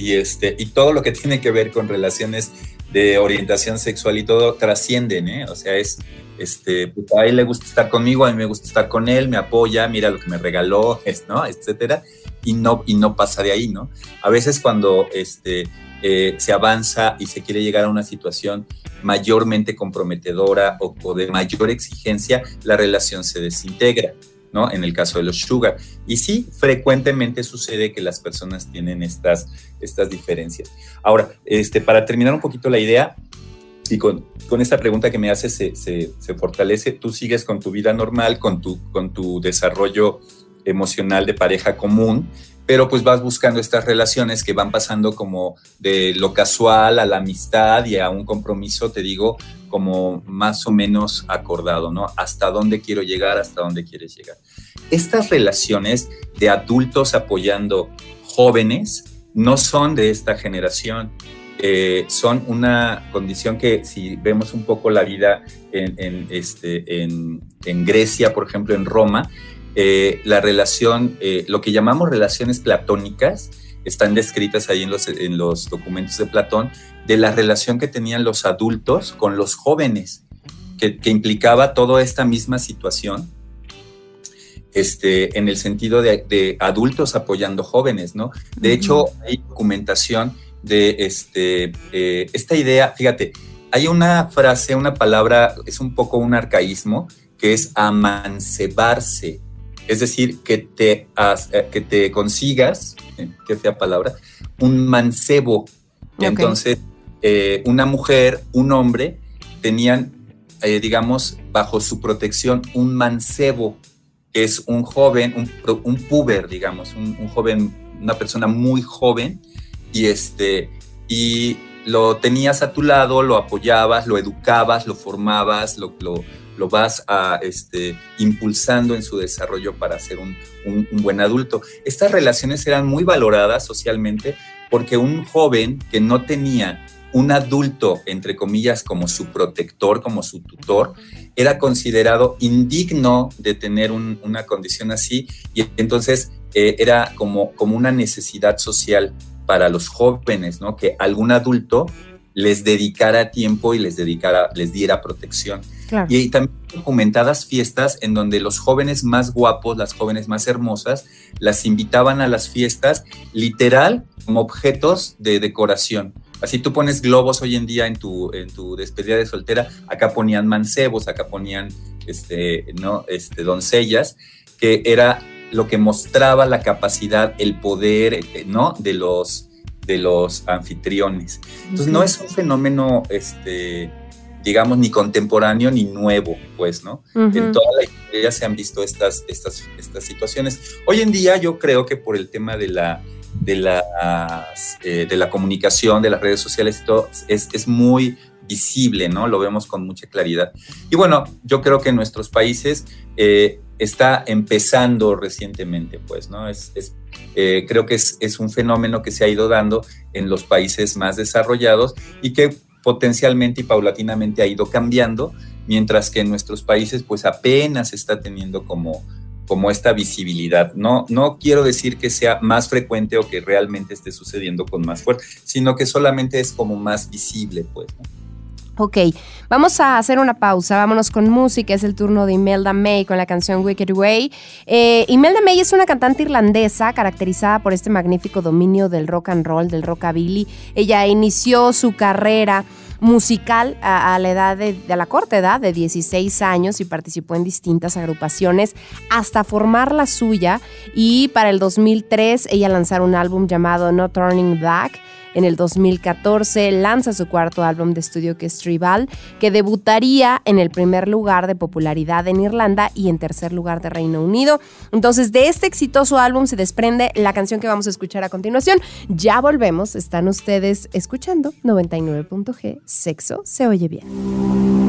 Y, este, y todo lo que tiene que ver con relaciones de orientación sexual y todo trascienden, ¿eh? o sea, es, este, pues, a él le gusta estar conmigo, a mí me gusta estar con él, me apoya, mira lo que me regaló, ¿no? Etcétera, y no, y no pasa de ahí, ¿no? A veces cuando este, eh, se avanza y se quiere llegar a una situación mayormente comprometedora o, de mayor exigencia, la relación se desintegra. ¿No? En el caso de los sugar. Y sí, frecuentemente sucede que las personas tienen estas, estas diferencias. Ahora, este, para terminar un poquito la idea, y con, con esta pregunta que me haces se, se, se, fortalece, tú sigues con tu vida normal, con tu, con tu desarrollo emocional de pareja común, pero pues vas buscando estas relaciones que van pasando como de lo casual a la amistad y a un compromiso, te digo, como más o menos acordado, ¿no? Hasta dónde quiero llegar, hasta dónde quieres llegar. Estas relaciones de adultos apoyando jóvenes no son de esta generación. Eh, son una condición que si vemos un poco la vida en, este, en, en Grecia, por ejemplo, en Roma, eh, la relación, eh, lo que llamamos relaciones platónicas, están descritas ahí en los, en los documentos de Platón, de la relación que tenían los adultos con los jóvenes, que, implicaba toda esta misma situación, este, en el sentido de, adultos apoyando jóvenes, ¿no? De hecho, hay documentación de este, eh, esta idea, fíjate, hay una frase, una palabra, es un poco un arcaísmo, que es amancebarse es decir, que te, eh, que te consigas, eh, qué fea palabra, un mancebo. Entonces, eh, una mujer, un hombre, tenían, digamos, bajo su protección un mancebo, que es un joven, un, un puber, digamos, un, joven, una persona muy joven, y este, y lo tenías a tu lado, lo apoyabas, lo educabas, lo formabas, lo, lo lo vas a, este, impulsando en su desarrollo para ser un, buen adulto. Estas relaciones eran muy valoradas socialmente porque un joven que no tenía un adulto, entre comillas, como su protector, como su tutor, era considerado indigno de tener una condición así y entonces eh, era como, como una necesidad social para los jóvenes, ¿no? Que algún adulto les dedicara tiempo y les dedicara, les diera protección. Y también documentadas fiestas en donde los jóvenes más guapos, las jóvenes más hermosas, las invitaban a las fiestas literal como objetos de decoración. Así tú pones globos hoy en día en tu, en tu despedida de soltera, acá ponían mancebos, acá ponían este, ¿no? este, doncellas, que era lo que mostraba la capacidad, el poder eh, ¿no? de, los, de los anfitriones. Entonces no es un fenómeno este, digamos, ni contemporáneo ni nuevo, pues, ¿no? En toda la historia se han visto estas, estas, estas situaciones. Hoy en día yo creo que por el tema de la, de, las, eh, de la comunicación, de las redes sociales, esto es, es muy visible, ¿no? Lo vemos con mucha claridad. Y bueno, yo creo que en nuestros países eh, está empezando recientemente, pues, ¿no? Es, eh, creo que es, es, un fenómeno que se ha ido dando en los países más desarrollados y que potencialmente y paulatinamente ha ido cambiando, mientras que en nuestros países pues apenas está teniendo como, como esta visibilidad. No, no quiero decir que sea más frecuente o que realmente esté sucediendo con más fuerza, sino que solamente es como más visible, pues. Ok, vamos a hacer una pausa, vámonos con música, es el turno de Imelda May con la canción Wicked Way. Eh, Imelda May es una cantante irlandesa caracterizada por este magnífico dominio del rock and roll, del rockabilly. Ella inició su carrera musical a, la edad de, la corta edad de 16 años y participó en distintas agrupaciones hasta formar la suya y para el 2003 ella lanzó un álbum llamado No Turning Back en el 2014 lanza su cuarto álbum de estudio que es Tribal, que debutaría en el primer lugar de popularidad en Irlanda y en tercer lugar de Reino Unido. Entonces, de este exitoso álbum se desprende la canción que vamos a escuchar a continuación. Ya volvemos, están ustedes escuchando 99.g, sexo se oye bien.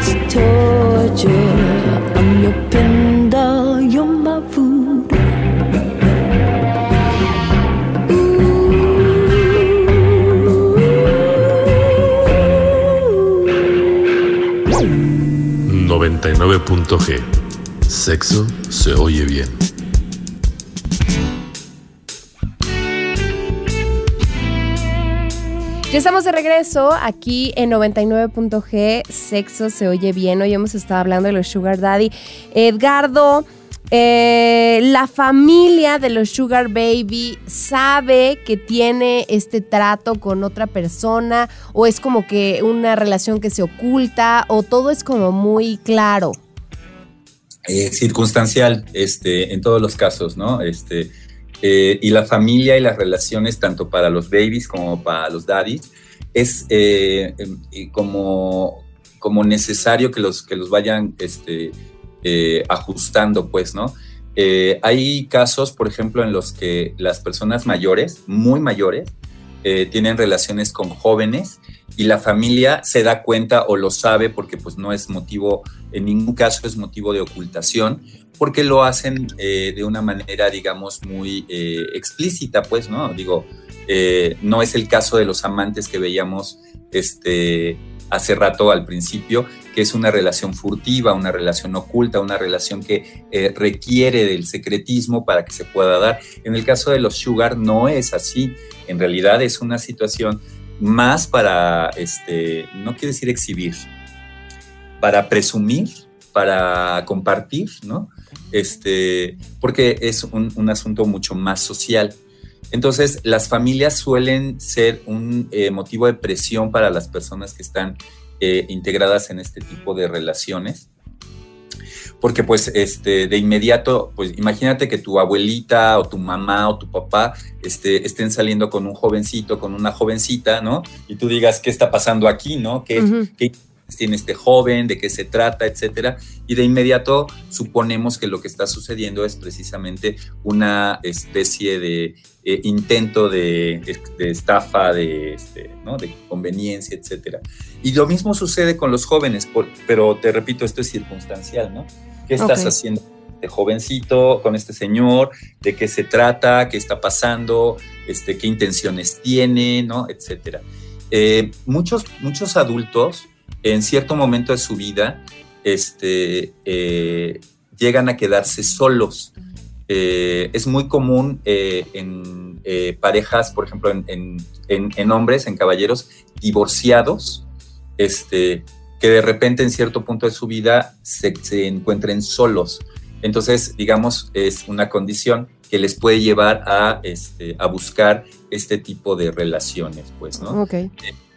It's torture. I'm your pinda, you're my food. Ooh. 99.g. Sexo se oye bien. Ya estamos de regreso aquí en 99.g. Sexo se oye bien. Hoy hemos estado hablando de los Sugar Daddy. Edgardo, eh, la familia de los Sugar Baby sabe que tiene este trato con otra persona o es como que una relación que se oculta o todo es como muy claro. Eh, circunstancial, este, en todos los casos, ¿no? Este, eh, y la familia y las relaciones, tanto para los babies como para los daddies, es eh, eh, como, como necesario que los, que los vayan este, eh, ajustando, pues, ¿no? Hay casos, por ejemplo, en los que las personas mayores, muy mayores, eh, tienen relaciones con jóvenes y la familia se da cuenta o lo sabe porque pues no es motivo, en ningún caso es motivo de ocultación, porque lo hacen eh, de una manera, digamos, muy eh, explícita, pues, ¿no? Digo, no es el caso de los amantes que veíamos este, hace rato al principio, que es una relación furtiva, una relación oculta, una relación que requiere del secretismo para que se pueda dar. En el caso de los sugar no es así, en realidad es una situación más para, este, no quiere decir exhibir, para presumir, para compartir, ¿no? Este, porque es un, un asunto mucho más social. Entonces, las familias suelen ser un eh, motivo de presión para las personas que están eh, integradas en este tipo de relaciones. Porque pues este, de inmediato, pues imagínate que tu abuelita o tu mamá o tu papá este, estén saliendo con un jovencito, con una jovencita, ¿no? Y tú digas, ¿qué está pasando aquí, no? ¿Qué, qué tiene este joven? ¿De qué se trata? Etcétera. Y de inmediato suponemos que lo que está sucediendo es precisamente una especie de eh, intento de, de estafa, de, este, ¿no? de conveniencia, etcétera. Y lo mismo sucede con los jóvenes, por- pero te repito, esto es circunstancial, ¿no? ¿Qué estás Ok. haciendo de jovencito con este señor? ¿De qué se trata? ¿Qué está pasando? Este, ¿Qué intenciones tiene? ¿no? Etcétera. Eh, muchos, muchos adultos en cierto momento de su vida este, eh, llegan a quedarse solos. Eh, es muy común en parejas, por ejemplo, en, en- en- en hombres, en caballeros divorciados, este, que de repente en cierto punto de su vida se, se encuentren solos. Entonces, digamos, es una condición que les puede llevar a, este, a buscar este tipo de relaciones, pues, ¿no? Ok.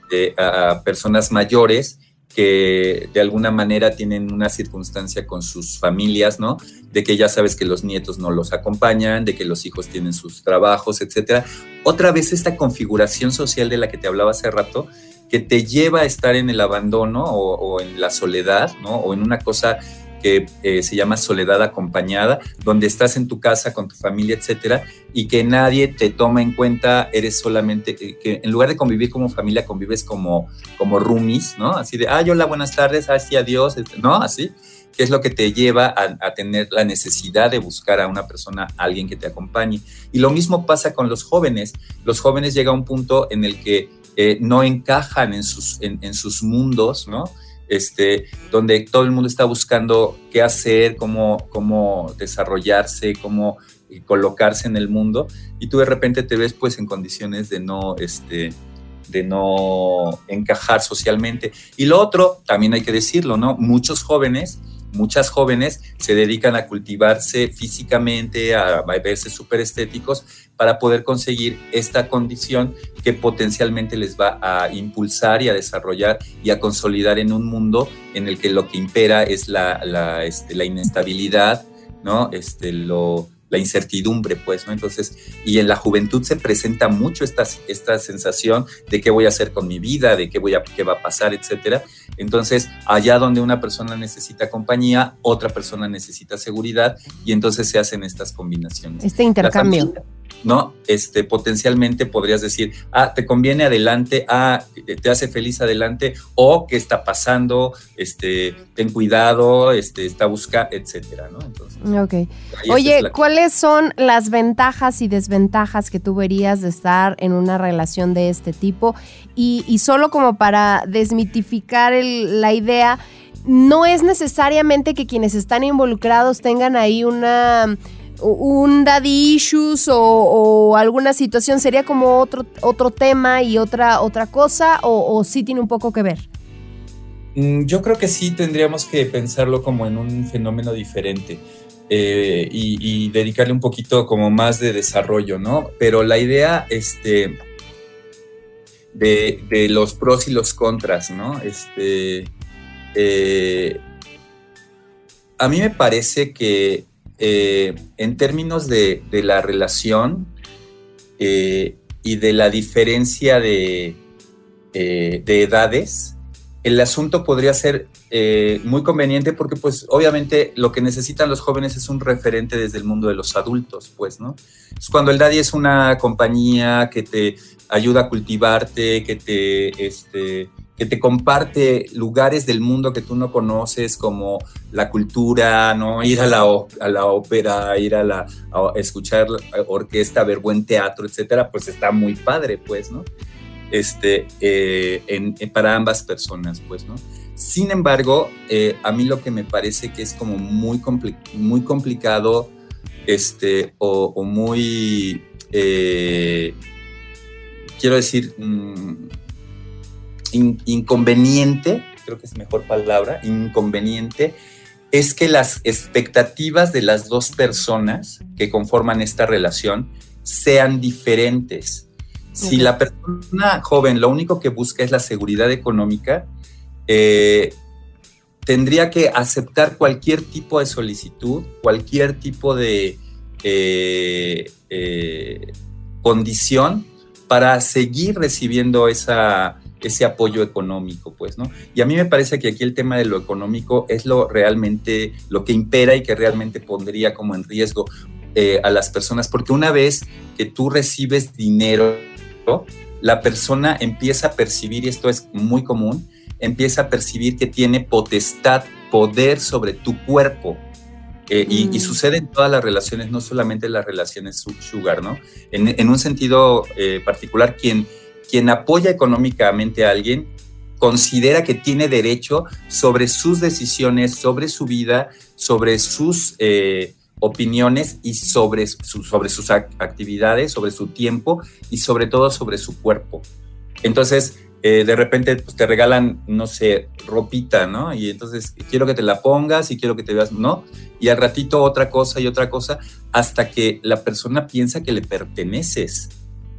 De- a personas mayores que de alguna manera tienen una circunstancia con sus familias, ¿no? De que ya sabes que los nietos no los acompañan, de que los hijos tienen sus trabajos, etcétera. Otra vez esta configuración social de la que te hablaba hace rato, que te lleva a estar en el abandono o, en la soledad, ¿no? O en una cosa que eh, se llama soledad acompañada, donde estás en tu casa con tu familia, etcétera, y que nadie te toma en cuenta, eres solamente, eh, en lugar de convivir como familia, convives como, como roomies, ¿no? Así de, ay, hola, buenas tardes, así, adiós, ¿no? Así, que es lo que te lleva a, a tener la necesidad de buscar a una persona, a alguien que te acompañe. Y lo mismo pasa con los jóvenes. Los jóvenes llega a un punto en el que eh, no encajan en sus, en, sus mundos, ¿no? Este, donde todo el mundo está buscando qué hacer, cómo, cómo desarrollarse, cómo eh, colocarse en el mundo, y tú de repente te ves pues en condiciones de no, este, de no encajar socialmente. Y lo otro, también hay que decirlo, ¿no? Muchos jóvenes, muchas jóvenes se dedican a cultivarse físicamente, a, verse súper estéticos para poder conseguir esta condición que potencialmente les va a impulsar y a desarrollar y a consolidar en un mundo en el que lo que impera es la, la, este, la inestabilidad, ¿no? Este, lo, la incertidumbre, pues, ¿no? Entonces, y en la juventud se presenta mucho esta, esta sensación de qué voy a hacer con mi vida, de qué, voy a, qué va a pasar, etcétera. Entonces, allá donde una persona necesita compañía, otra persona necesita seguridad, y entonces se hacen estas combinaciones. Este intercambio. Familia, ¿no? Este, potencialmente podrías decir, ah, te conviene adelante, ah, te hace feliz adelante, o qué está pasando, este, ten cuidado, este, está busca, etcétera, ¿no? Entonces, Ok. ahí Oye, ¿cuáles son las ventajas y desventajas que tú verías de estar en una relación de este tipo? Y, y solo como para desmitificar el- la idea, no es necesariamente que quienes están involucrados tengan ahí una un daddy issues o, alguna situación sería como otro otro tema y otra otra cosa o, o sí tiene un poco que ver Mm, Yo creo que sí tendríamos que pensarlo como en un fenómeno diferente eh, y, dedicarle un poquito como más de desarrollo, ¿no? Pero la idea este, de, de los pros y los contras, ¿no? Este, eh, a mí me parece que eh, en términos de, de la relación eh, y de la diferencia de, eh, de edades, el asunto podría ser muy conveniente porque pues obviamente lo que necesitan los jóvenes es un referente desde el mundo de los adultos, pues, ¿no? Es cuando el daddy es una compañía que te ayuda a cultivarte, que te, este, que te comparte lugares del mundo que tú no conoces, como la cultura, ¿no? Ir a la, a la ópera, ir a, la, escuchar orquesta, ver buen teatro, etcétera, pues está muy padre, pues, ¿no? este, eh, en- en- para ambas personas, pues, ¿no? Sin embargo, eh, a mí lo que me parece que es como muy, muy complicado este, o, muy, eh, quiero decir, mm, in- inconveniente, creo que es mejor palabra, inconveniente, es que las expectativas de las dos personas que conforman esta relación sean diferentes. Si la persona joven lo único que busca es la seguridad económica, eh, tendría que aceptar cualquier tipo de solicitud, cualquier tipo de eh, eh, condición para seguir recibiendo esa, ese apoyo económico, pues, ¿no? Y a mí me parece que aquí el tema de lo económico es lo realmente, lo que impera y que realmente pondría como en riesgo eh, a las personas, porque una vez que tú recibes dinero, la persona empieza a percibir, y esto es muy común, empieza a percibir que tiene potestad, poder sobre tu cuerpo. Eh, y, Mm. y sucede en todas las relaciones, no solamente en las relaciones su- sugar, ¿no? En, en un sentido eh, particular, quien, quien apoya económicamente a alguien considera que tiene derecho sobre sus decisiones, sobre su vida, sobre sus eh, opiniones y sobre, su- sobre sus ac- actividades, sobre su tiempo y sobre todo sobre su cuerpo. Entonces, eh, de repente pues, te regalan, no sé, ropita, ¿no? Y entonces quiero que te la pongas y quiero que te veas, ¿no? Y al ratito otra cosa y otra cosa, hasta que la persona piensa que le perteneces,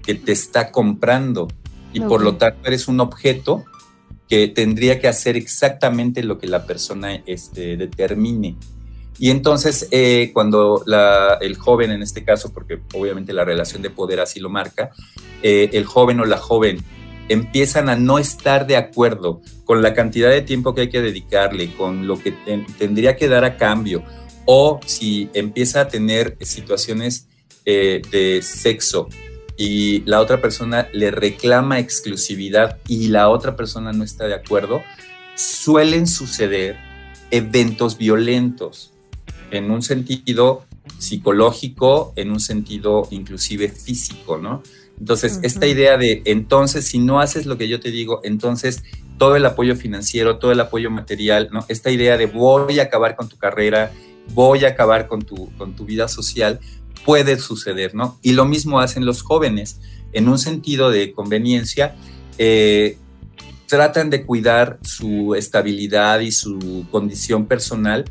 que te está comprando y por lo tanto eres un objeto que tendría que hacer exactamente lo que la persona este, determine. Y entonces, eh, cuando la- el joven, en este caso, porque obviamente la relación de poder así lo marca, eh, el joven o la joven empiezan a no estar de acuerdo con la cantidad de tiempo que hay que dedicarle, con lo que ten- tendría que dar a cambio, o si empieza a tener situaciones eh, de sexo y la otra persona le reclama exclusividad y la otra persona no está de acuerdo, suelen suceder eventos violentos en un sentido psicológico, en un sentido inclusive físico, ¿no? Entonces, esta idea de entonces, si no haces lo que yo te digo, entonces todo el apoyo financiero, todo el apoyo material, ¿no? Esta idea de voy a acabar con tu carrera, voy a acabar con tu, con tu vida social, puede suceder, ¿no? Y lo mismo hacen los jóvenes, en un sentido de conveniencia, eh, tratan de cuidar su estabilidad y su condición personal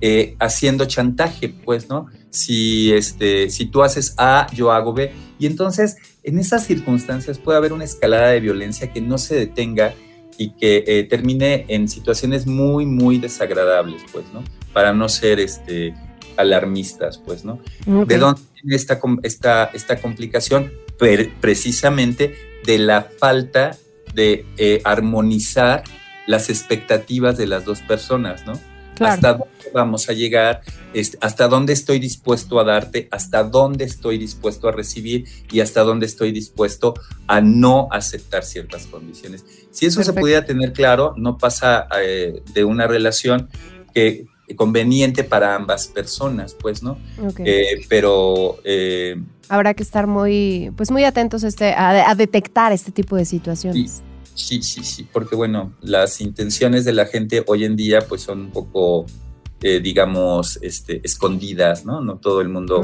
eh, haciendo chantaje, pues, ¿no? Si, este, si tú haces A, yo hago B. Y entonces, en esas circunstancias puede haber una escalada de violencia que no se detenga y que eh, termine en situaciones muy, muy desagradables, pues, ¿no? Para no ser este, alarmistas, pues, ¿no? ¿De dónde viene esta, esta, esta complicación? Per- precisamente de la falta de eh, armonizar las expectativas de las dos personas, ¿no? Claro. Hasta dónde vamos a llegar, este, hasta dónde estoy dispuesto a darte, hasta dónde estoy dispuesto a recibir y hasta dónde estoy dispuesto a no aceptar ciertas condiciones. Si eso Perfecto. se pudiera tener claro, no pasa eh, de una relación que conveniente para ambas personas, pues, ¿no? Eh, pero eh, Habrá que estar muy, pues muy atentos a, este, a, a detectar este tipo de situaciones. sí, sí, sí, porque bueno, las intenciones de la gente hoy en día pues son un poco, eh, digamos, este, escondidas, ¿no? No todo el mundo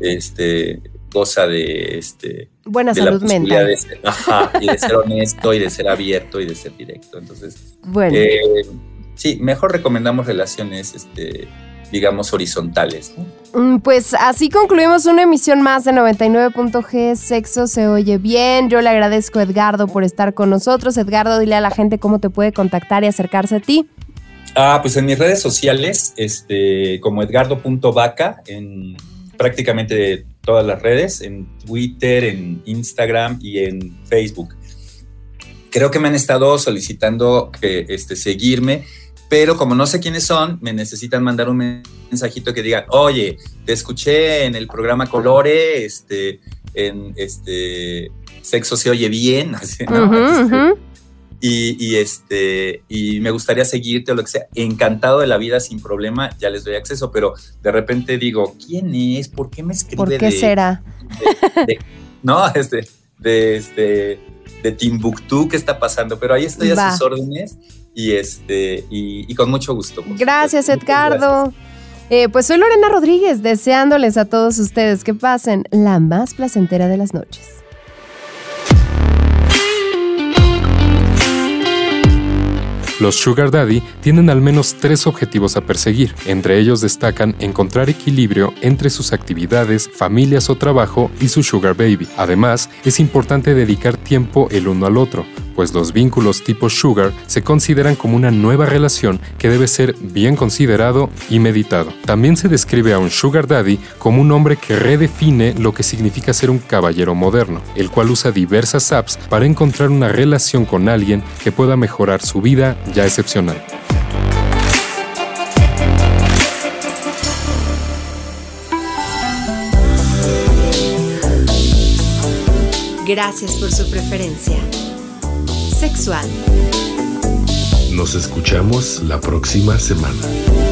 este, goza de, este, Buena de la salud posibilidad mental. de ser, ajá, y de ser honesto y de ser abierto y de ser directo. Entonces, Bueno, eh, sí, mejor recomendamos relaciones, este, digamos, horizontales, ¿no? mm, pues así concluimos una emisión más de 99.g Sexo se oye bien. Yo le agradezco a Edgardo por estar con nosotros. Edgardo, dile a la gente cómo te puede contactar y acercarse a ti. Ah, pues en mis redes sociales, este, como edgardo.vaca, en prácticamente todas las redes, en Twitter, en Instagram y en Facebook. Creo que me han estado solicitando que este, seguirme, pero como no sé quiénes son, me necesitan mandar un mensajito que digan, oye, te escuché en el programa Colore, este, en este Sexo se oye bien, [LAUGHS] así, ¿no? Ujú, Este, y, y, este y me gustaría seguirte o lo que sea, encantado de la vida sin problema, ya les doy acceso, pero de repente digo, ¿quién es? ¿Por qué me escribe ¿Por qué de, será? de- de- [LAUGHS] no, este, de este de Timbuktu, ¿qué está pasando? Pero ahí estoy Va. a sus órdenes y este y, y con mucho gusto. Gracias, Edgardo. Eh, pues soy Lorena Rodríguez, deseándoles a todos ustedes que pasen la más placentera de las noches. Los Sugar Daddy tienen al menos tres objetivos a perseguir. Entre ellos destacan encontrar equilibrio entre sus actividades, familias o trabajo y su Sugar Baby. Además, es importante dedicar tiempo el uno al otro, pues los vínculos tipo Sugar se consideran como una nueva relación que debe ser bien considerado y meditado. También se describe a un Sugar Daddy como un hombre que redefine lo que significa ser un caballero moderno, el cual usa diversas apps para encontrar una relación con alguien que pueda mejorar su vida ya excepcional. Gracias por su preferencia. Sexual. Nos escuchamos la próxima semana.